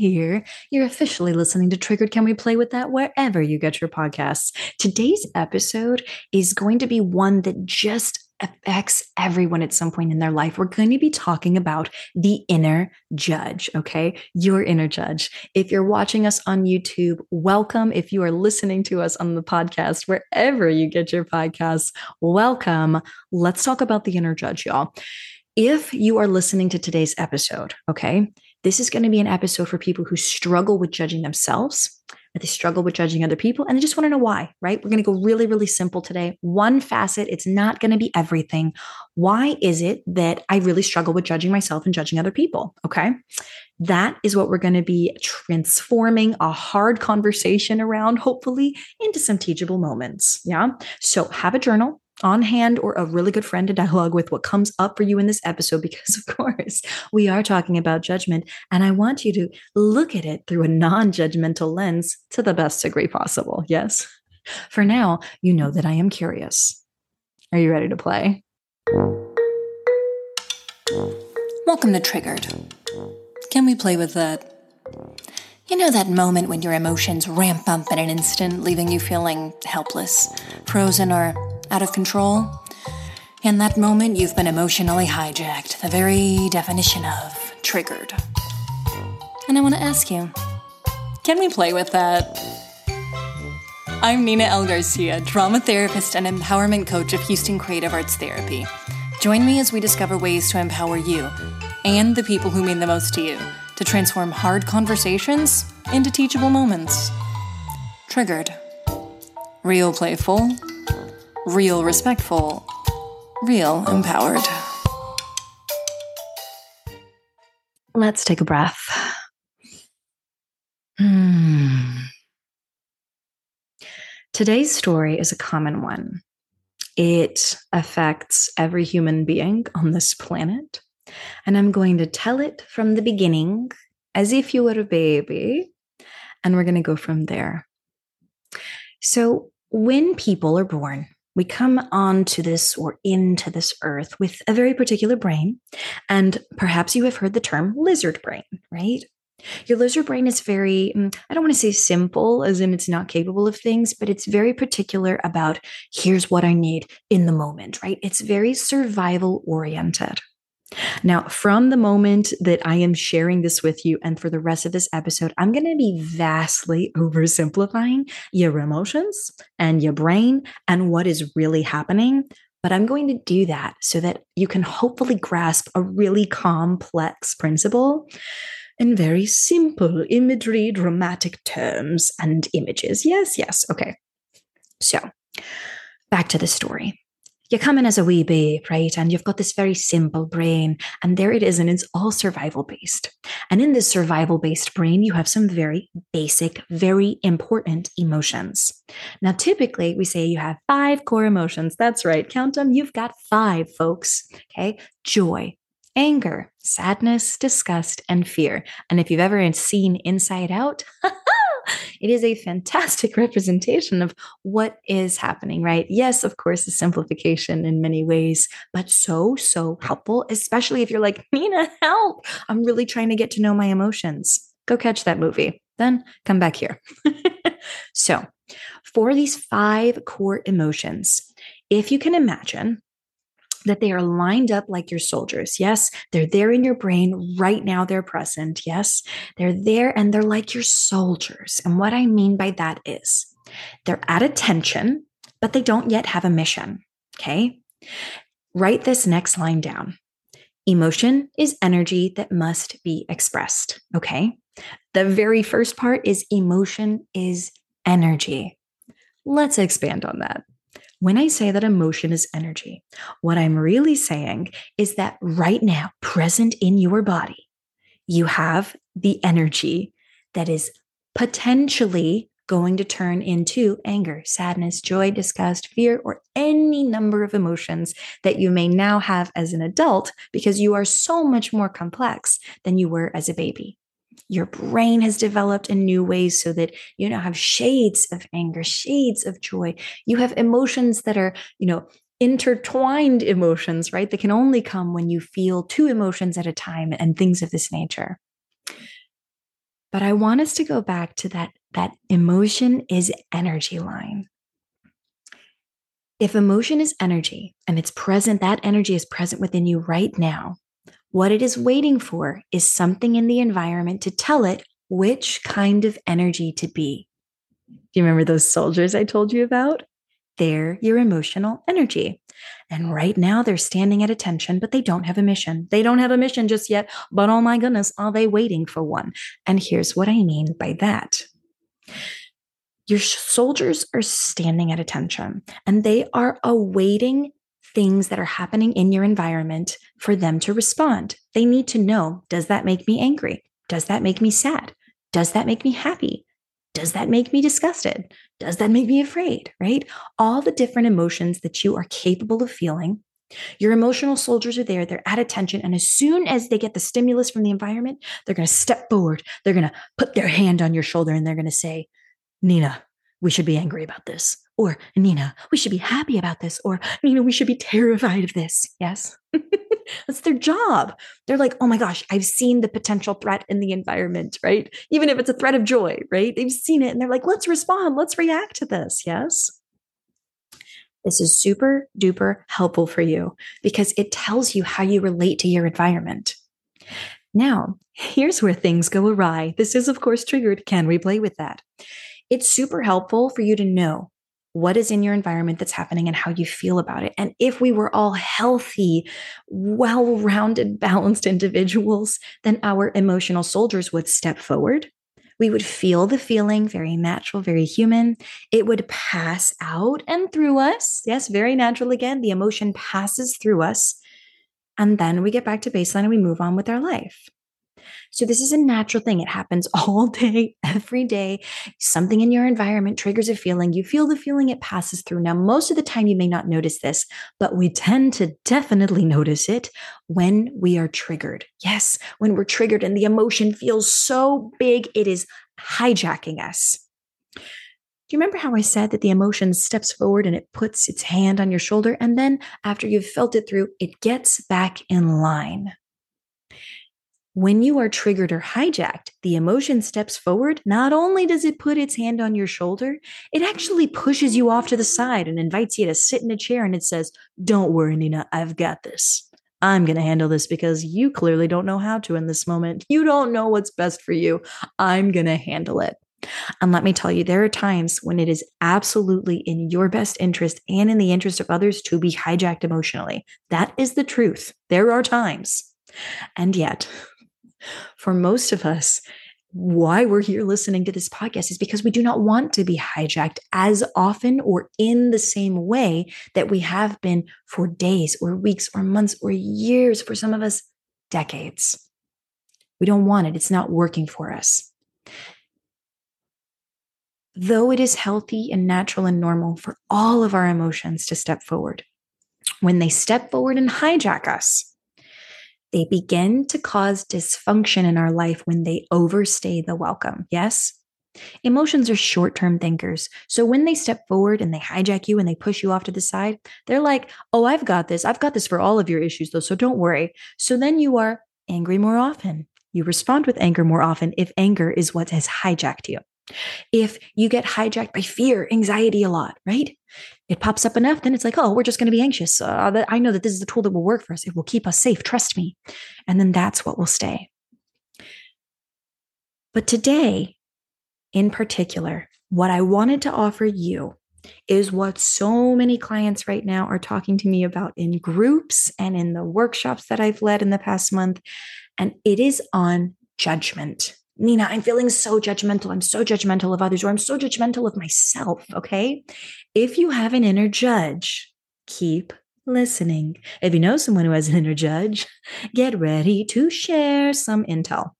here. You're officially listening to Triggered. Can we play with that wherever you get your podcasts? Today's episode is going to be one that just affects everyone at some point in their life. We're going to be talking about the inner judge, okay? Your inner judge. If you're watching us on YouTube, welcome. If you are listening to us on the podcast, wherever you get your podcasts, welcome. Let's talk about the inner judge, y'all. If you are listening to today's episode, okay, this is going to be an episode for people who struggle with judging themselves, they struggle with judging other people, and they just want to know why, right? We're going to go really, really simple today. One facet, it's not going to be everything. Why is it that I really struggle with judging myself and judging other people? Okay. That is what we're going to be transforming a hard conversation around, hopefully, into some teachable moments. Yeah. So have a journal, on hand or a really good friend to dialogue with what comes up for you in this episode because of course we are talking about judgment. And i want you to look at it through a non-judgmental lens to the best degree possible. Yes? For now you know that i am curious. Are you ready to play? Welcome to triggered. Can we play with that? You know that moment when your emotions ramp up in an instant, leaving you feeling helpless, frozen, or out of control? In that moment, you've been emotionally hijacked, the very definition of triggered. And I want to ask you can we play with that? I'm Nina L. Garcia, drama therapist and empowerment coach of Houston Creative Arts Therapy. Join me as we discover ways to empower you and the people who mean the most to you to transform hard conversations into teachable moments. Triggered. Real playful, real respectful, real empowered. Let's take a breath. Hmm. Today's story is a common one. It affects every human being on this planet. And I'm going to tell it from the beginning as if you were a baby. And we're going to go from there. So, when people are born, we come onto this or into this earth with a very particular brain. And perhaps you have heard the term lizard brain, right? Your lizard brain is very, mm, I don't want to say simple, as in it's not capable of things, but it's very particular about here's what I need in the moment, right? It's very survival oriented. Now, from the moment that I am sharing this with you and for the rest of this episode, I'm going to be vastly oversimplifying your emotions and your brain and what is really happening. But I'm going to do that so that you can hopefully grasp a really complex principle in very simple imagery, dramatic terms, and images. Yes, yes. Okay. So, back to the story you come in as a wee babe, right? And you've got this very simple brain, and there it is, and it's all survival based. And in this survival based brain, you have some very basic, very important emotions. Now, typically, we say you have five core emotions. That's right, count them. You've got five, folks. Okay. Joy, anger, sadness, disgust, and fear. And if you've ever seen Inside Out, it is a fantastic representation of what is happening, right? Yes, of course, a simplification in many ways, but so, so helpful, especially if you're like, Nina, help. I'm really trying to get to know my emotions. Go catch that movie. Then come back here. so, for these five core emotions, if you can imagine, that they are lined up like your soldiers. Yes, they're there in your brain right now. They're present. Yes, they're there and they're like your soldiers. And what I mean by that is they're at attention, but they don't yet have a mission. Okay. Write this next line down. Emotion is energy that must be expressed. Okay. The very first part is emotion is energy. Let's expand on that. When I say that emotion is energy, what I'm really saying is that right now, present in your body, you have the energy that is potentially going to turn into anger, sadness, joy, disgust, fear, or any number of emotions that you may now have as an adult because you are so much more complex than you were as a baby your brain has developed in new ways so that you now have shades of anger, shades of joy. You have emotions that are, you know, intertwined emotions, right? That can only come when you feel two emotions at a time and things of this nature. But I want us to go back to that that emotion is energy line. If emotion is energy and it's present, that energy is present within you right now. What it is waiting for is something in the environment to tell it which kind of energy to be. Do you remember those soldiers I told you about? They're your emotional energy. And right now they're standing at attention, but they don't have a mission. They don't have a mission just yet, but oh my goodness, are they waiting for one? And here's what I mean by that your soldiers are standing at attention and they are awaiting things that are happening in your environment for them to respond. They need to know does that make me angry? Does that make me sad? Does that make me happy? Does that make me disgusted? Does that make me afraid? Right? All the different emotions that you are capable of feeling. Your emotional soldiers are there, they're at attention. And as soon as they get the stimulus from the environment, they're going to step forward. They're going to put their hand on your shoulder and they're going to say, Nina, we should be angry about this. Or Nina, we should be happy about this. Or Nina, we should be terrified of this. Yes. That's their job. They're like, oh my gosh, I've seen the potential threat in the environment, right? Even if it's a threat of joy, right? They've seen it and they're like, let's respond, let's react to this. Yes. This is super duper helpful for you because it tells you how you relate to your environment. Now, here's where things go awry. This is, of course, triggered. Can we play with that? it's super helpful for you to know what is in your environment that's happening and how you feel about it. And if we were all healthy, well rounded, balanced individuals, then our emotional soldiers would step forward. We would feel the feeling, very natural, very human. It would pass out and through us. Yes, very natural again. The emotion passes through us. And then we get back to baseline and we move on with our life. So this is a natural thing. It happens all day, every day. Something in your environment triggers a feeling. You feel the feeling, it passes through. Now, most of the time, you may not notice this, but we tend to definitely notice it when we are triggered. Yes, when we're triggered and the emotion feels so big, it is hijacking us. Do you remember how I said that the emotion steps forward and it puts its hand on your shoulder? And then after you've felt it through, it gets back in line. When you are triggered or hijacked, the emotion steps forward. Not only does it put its hand on your shoulder, it actually pushes you off to the side and invites you to sit in a chair and it says, Don't worry, Nina, I've got this. I'm going to handle this because you clearly don't know how to in this moment. You don't know what's best for you. I'm going to handle it. And let me tell you, there are times when it is absolutely in your best interest and in the interest of others to be hijacked emotionally. That is the truth. There are times. And yet, for most of us, why we're here listening to this podcast is because we do not want to be hijacked as often or in the same way that we have been for days or weeks or months or years, for some of us, decades. We don't want it, it's not working for us. Though it is healthy and natural and normal for all of our emotions to step forward, when they step forward and hijack us, they begin to cause dysfunction in our life when they overstay the welcome. Yes? Emotions are short term thinkers. So when they step forward and they hijack you and they push you off to the side, they're like, oh, I've got this. I've got this for all of your issues, though. So don't worry. So then you are angry more often. You respond with anger more often if anger is what has hijacked you. If you get hijacked by fear, anxiety a lot, right? It pops up enough, then it's like, oh, we're just going to be anxious. Uh, I know that this is the tool that will work for us. It will keep us safe. Trust me. And then that's what will stay. But today, in particular, what I wanted to offer you is what so many clients right now are talking to me about in groups and in the workshops that I've led in the past month. And it is on judgment. Nina, I'm feeling so judgmental. I'm so judgmental of others, or I'm so judgmental of myself. Okay. If you have an inner judge, keep listening. If you know someone who has an inner judge, get ready to share some intel.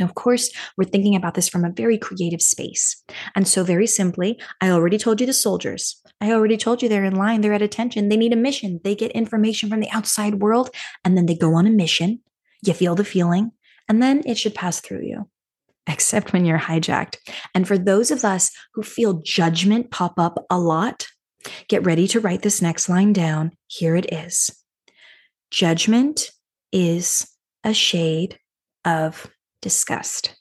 Now, of course, we're thinking about this from a very creative space. And so, very simply, I already told you the soldiers. I already told you they're in line, they're at attention, they need a mission. They get information from the outside world, and then they go on a mission. You feel the feeling, and then it should pass through you except when you're hijacked. And for those of us who feel judgment pop up a lot, get ready to write this next line down. Here it is Judgment is a shade of disgust.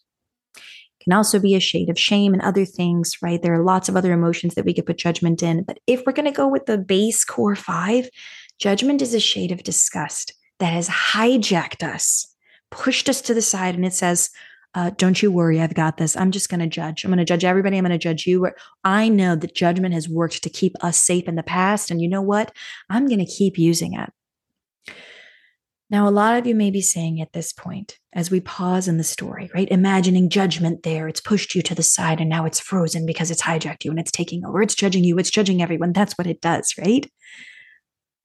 can also be a shade of shame and other things, right? There are lots of other emotions that we could put judgment in. But if we're going to go with the base core five, judgment is a shade of disgust that has hijacked us, pushed us to the side, and it says, uh, don't you worry, I've got this. I'm just going to judge. I'm going to judge everybody. I'm going to judge you. I know that judgment has worked to keep us safe in the past. And you know what? I'm going to keep using it. Now, a lot of you may be saying at this point, as we pause in the story, right? Imagining judgment there, it's pushed you to the side and now it's frozen because it's hijacked you and it's taking over. It's judging you, it's judging everyone. That's what it does, right?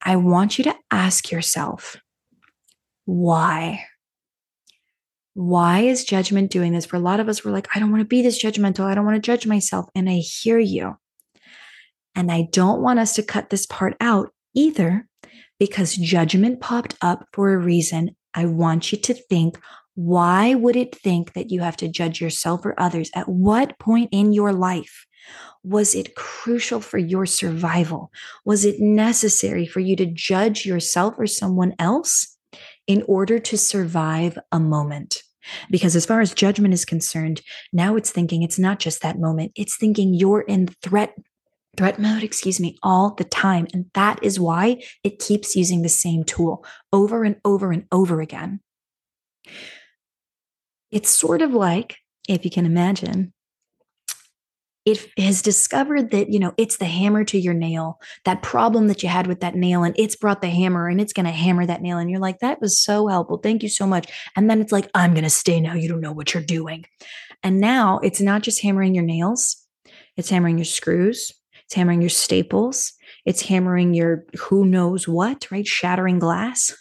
I want you to ask yourself, why? Why is judgment doing this? For a lot of us, we're like, I don't want to be this judgmental. I don't want to judge myself. And I hear you. And I don't want us to cut this part out either because judgment popped up for a reason. I want you to think why would it think that you have to judge yourself or others? At what point in your life was it crucial for your survival? Was it necessary for you to judge yourself or someone else in order to survive a moment? Because as far as judgment is concerned, now it's thinking it's not just that moment, it's thinking you're in threat threat mode, excuse me, all the time. And that is why it keeps using the same tool over and over and over again. It's sort of like, if you can imagine, it has discovered that, you know, it's the hammer to your nail, that problem that you had with that nail, and it's brought the hammer and it's going to hammer that nail. And you're like, that was so helpful. Thank you so much. And then it's like, I'm going to stay now. You don't know what you're doing. And now it's not just hammering your nails, it's hammering your screws, it's hammering your staples. It's hammering your who knows what, right? Shattering glass.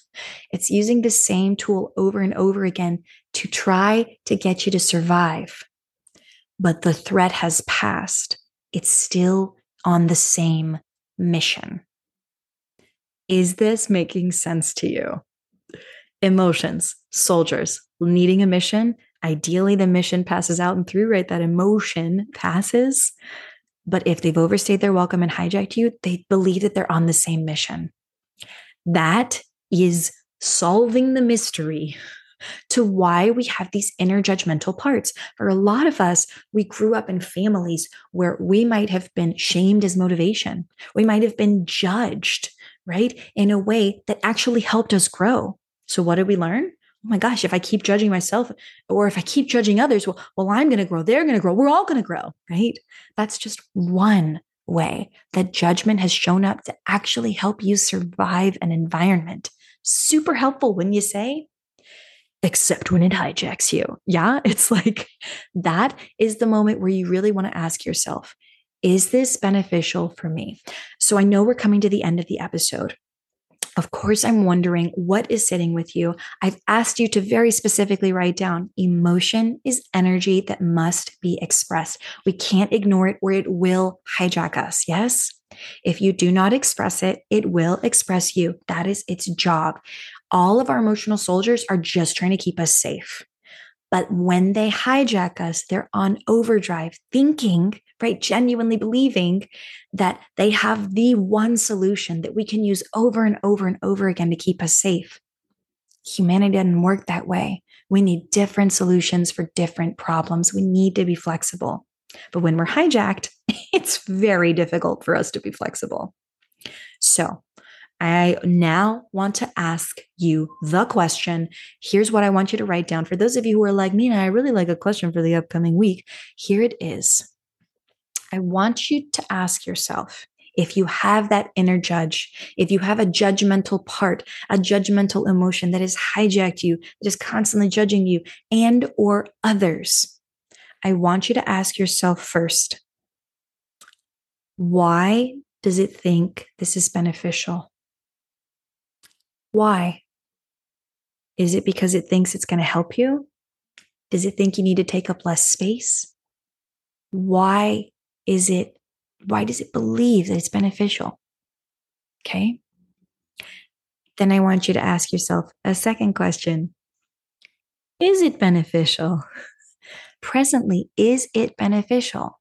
It's using the same tool over and over again to try to get you to survive. But the threat has passed. It's still on the same mission. Is this making sense to you? Emotions, soldiers needing a mission. Ideally, the mission passes out and through, right? That emotion passes. But if they've overstayed their welcome and hijacked you, they believe that they're on the same mission. That is solving the mystery to why we have these inner judgmental parts. For a lot of us, we grew up in families where we might have been shamed as motivation. We might have been judged, right, in a way that actually helped us grow. So, what did we learn? oh my gosh, if I keep judging myself or if I keep judging others, well, well, I'm going to grow. They're going to grow. We're all going to grow, right? That's just one way that judgment has shown up to actually help you survive an environment. Super helpful when you say, except when it hijacks you. Yeah, it's like that is the moment where you really want to ask yourself, is this beneficial for me? So I know we're coming to the end of the episode. Of course, I'm wondering what is sitting with you. I've asked you to very specifically write down emotion is energy that must be expressed. We can't ignore it or it will hijack us. Yes. If you do not express it, it will express you. That is its job. All of our emotional soldiers are just trying to keep us safe. But when they hijack us, they're on overdrive, thinking, right, genuinely believing that they have the one solution that we can use over and over and over again to keep us safe. Humanity doesn't work that way. We need different solutions for different problems. We need to be flexible. But when we're hijacked, it's very difficult for us to be flexible. So, I now want to ask you the question. Here's what I want you to write down. For those of you who are like, Nina, I really like a question for the upcoming week. Here it is. I want you to ask yourself if you have that inner judge, if you have a judgmental part, a judgmental emotion that has hijacked you, that is constantly judging you and or others, I want you to ask yourself first, why does it think this is beneficial? Why? Is it because it thinks it's going to help you? Does it think you need to take up less space? Why is it, why does it believe that it's beneficial? Okay. Then I want you to ask yourself a second question Is it beneficial? Presently, is it beneficial?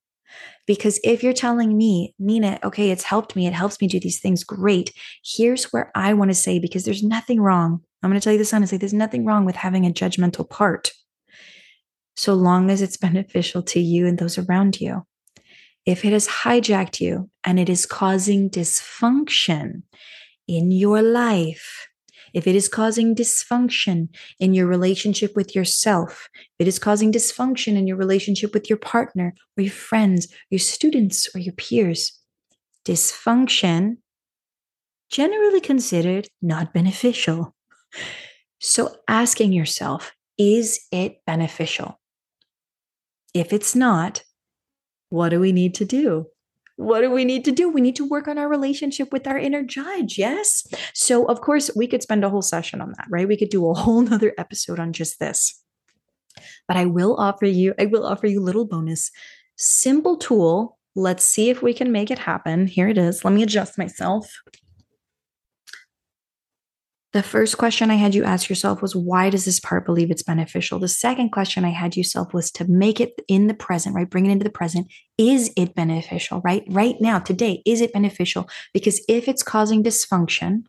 Because if you're telling me, Nina, okay, it's helped me, it helps me do these things, great. Here's where I want to say, because there's nothing wrong. I'm going to tell you this honestly, there's nothing wrong with having a judgmental part. so long as it's beneficial to you and those around you. If it has hijacked you and it is causing dysfunction in your life, if it is causing dysfunction in your relationship with yourself, if it is causing dysfunction in your relationship with your partner or your friends, your students or your peers, dysfunction generally considered not beneficial. So asking yourself, is it beneficial? If it's not, what do we need to do? What do we need to do? We need to work on our relationship with our inner judge. Yes. So, of course, we could spend a whole session on that, right? We could do a whole nother episode on just this. But I will offer you, I will offer you little bonus simple tool. Let's see if we can make it happen. Here it is. Let me adjust myself. The first question I had you ask yourself was, why does this part believe it's beneficial? The second question I had yourself was to make it in the present, right? Bring it into the present. Is it beneficial, right? Right now, today, is it beneficial? Because if it's causing dysfunction,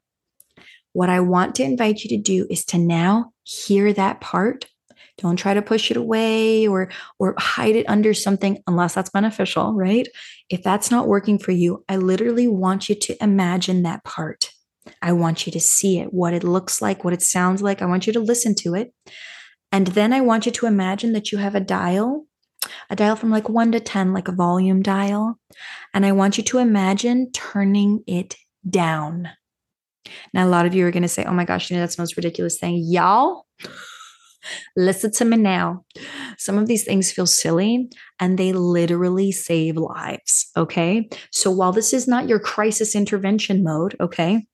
what I want to invite you to do is to now hear that part. Don't try to push it away or or hide it under something unless that's beneficial, right? If that's not working for you, I literally want you to imagine that part I want you to see it, what it looks like, what it sounds like. I want you to listen to it. And then I want you to imagine that you have a dial, a dial from like one to 10, like a volume dial. And I want you to imagine turning it down. Now, a lot of you are going to say, oh my gosh, you know, that's the most ridiculous thing. Y'all, listen to me now. Some of these things feel silly and they literally save lives. Okay. So while this is not your crisis intervention mode, okay,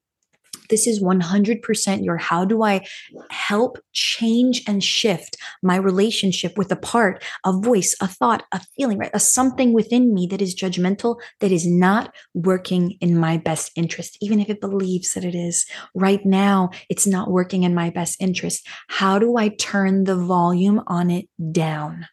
this is 100% your how do I help change and shift my relationship with a part, a voice, a thought, a feeling, right? A something within me that is judgmental, that is not working in my best interest, even if it believes that it is. Right now, it's not working in my best interest. How do I turn the volume on it down?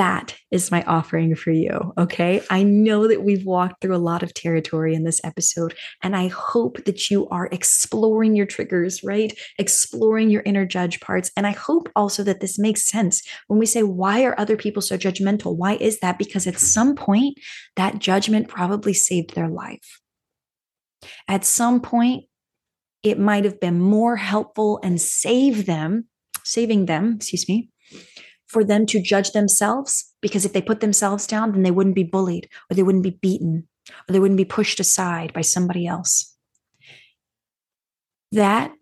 That is my offering for you. Okay. I know that we've walked through a lot of territory in this episode, and I hope that you are exploring your triggers, right? Exploring your inner judge parts. And I hope also that this makes sense when we say, why are other people so judgmental? Why is that? Because at some point, that judgment probably saved their life. At some point, it might have been more helpful and save them, saving them, excuse me, for them to judge themselves because if they put themselves down, then they wouldn't be bullied or they wouldn't be beaten or they wouldn't be pushed aside by somebody else. That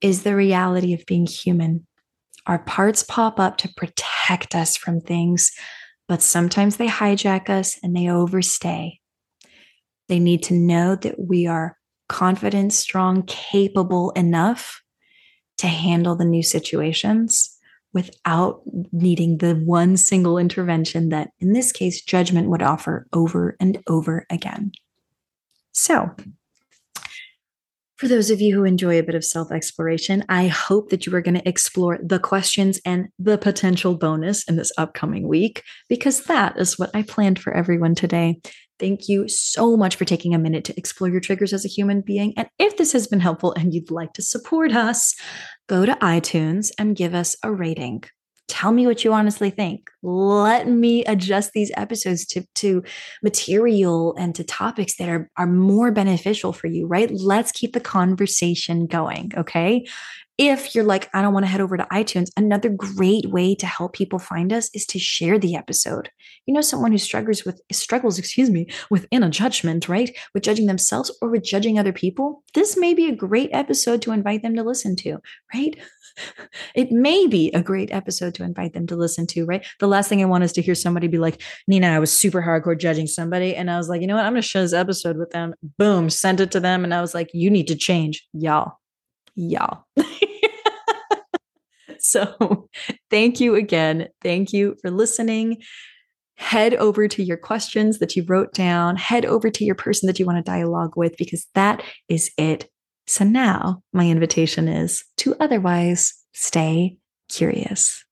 is the reality of being human. Our parts pop up to protect us from things, but sometimes they hijack us and they overstay. They need to know that we are confident, strong, capable enough to handle the new situations without needing the one single intervention that, in this case, judgment would offer over and over again. So, for those of you who enjoy a bit of self exploration, I hope that you are going to explore the questions and the potential bonus in this upcoming week, because that is what I planned for everyone today. Thank you so much for taking a minute to explore your triggers as a human being. And if this has been helpful and you'd like to support us, go to iTunes and give us a rating. Tell me what you honestly think. Let me adjust these episodes to, to material and to topics that are, are more beneficial for you, right? Let's keep the conversation going. Okay if you're like, I don't want to head over to iTunes, another great way to help people find us is to share the episode. You know, someone who struggles with struggles, excuse me, with inner judgment, right? With judging themselves or with judging other people. This may be a great episode to invite them to listen to, right? It may be a great episode to invite them to listen to, right? The last thing I want is to hear somebody be like, Nina, I was super hardcore judging somebody. And I was like, you know what? I'm going to share this episode with them. Boom, sent it to them. And I was like, you need to change, y'all. Y'all. So thank you again. Thank you for listening. Head over to your questions that you wrote down, head over to your person that you want to dialogue with, because that is it. So now my invitation is to otherwise stay curious.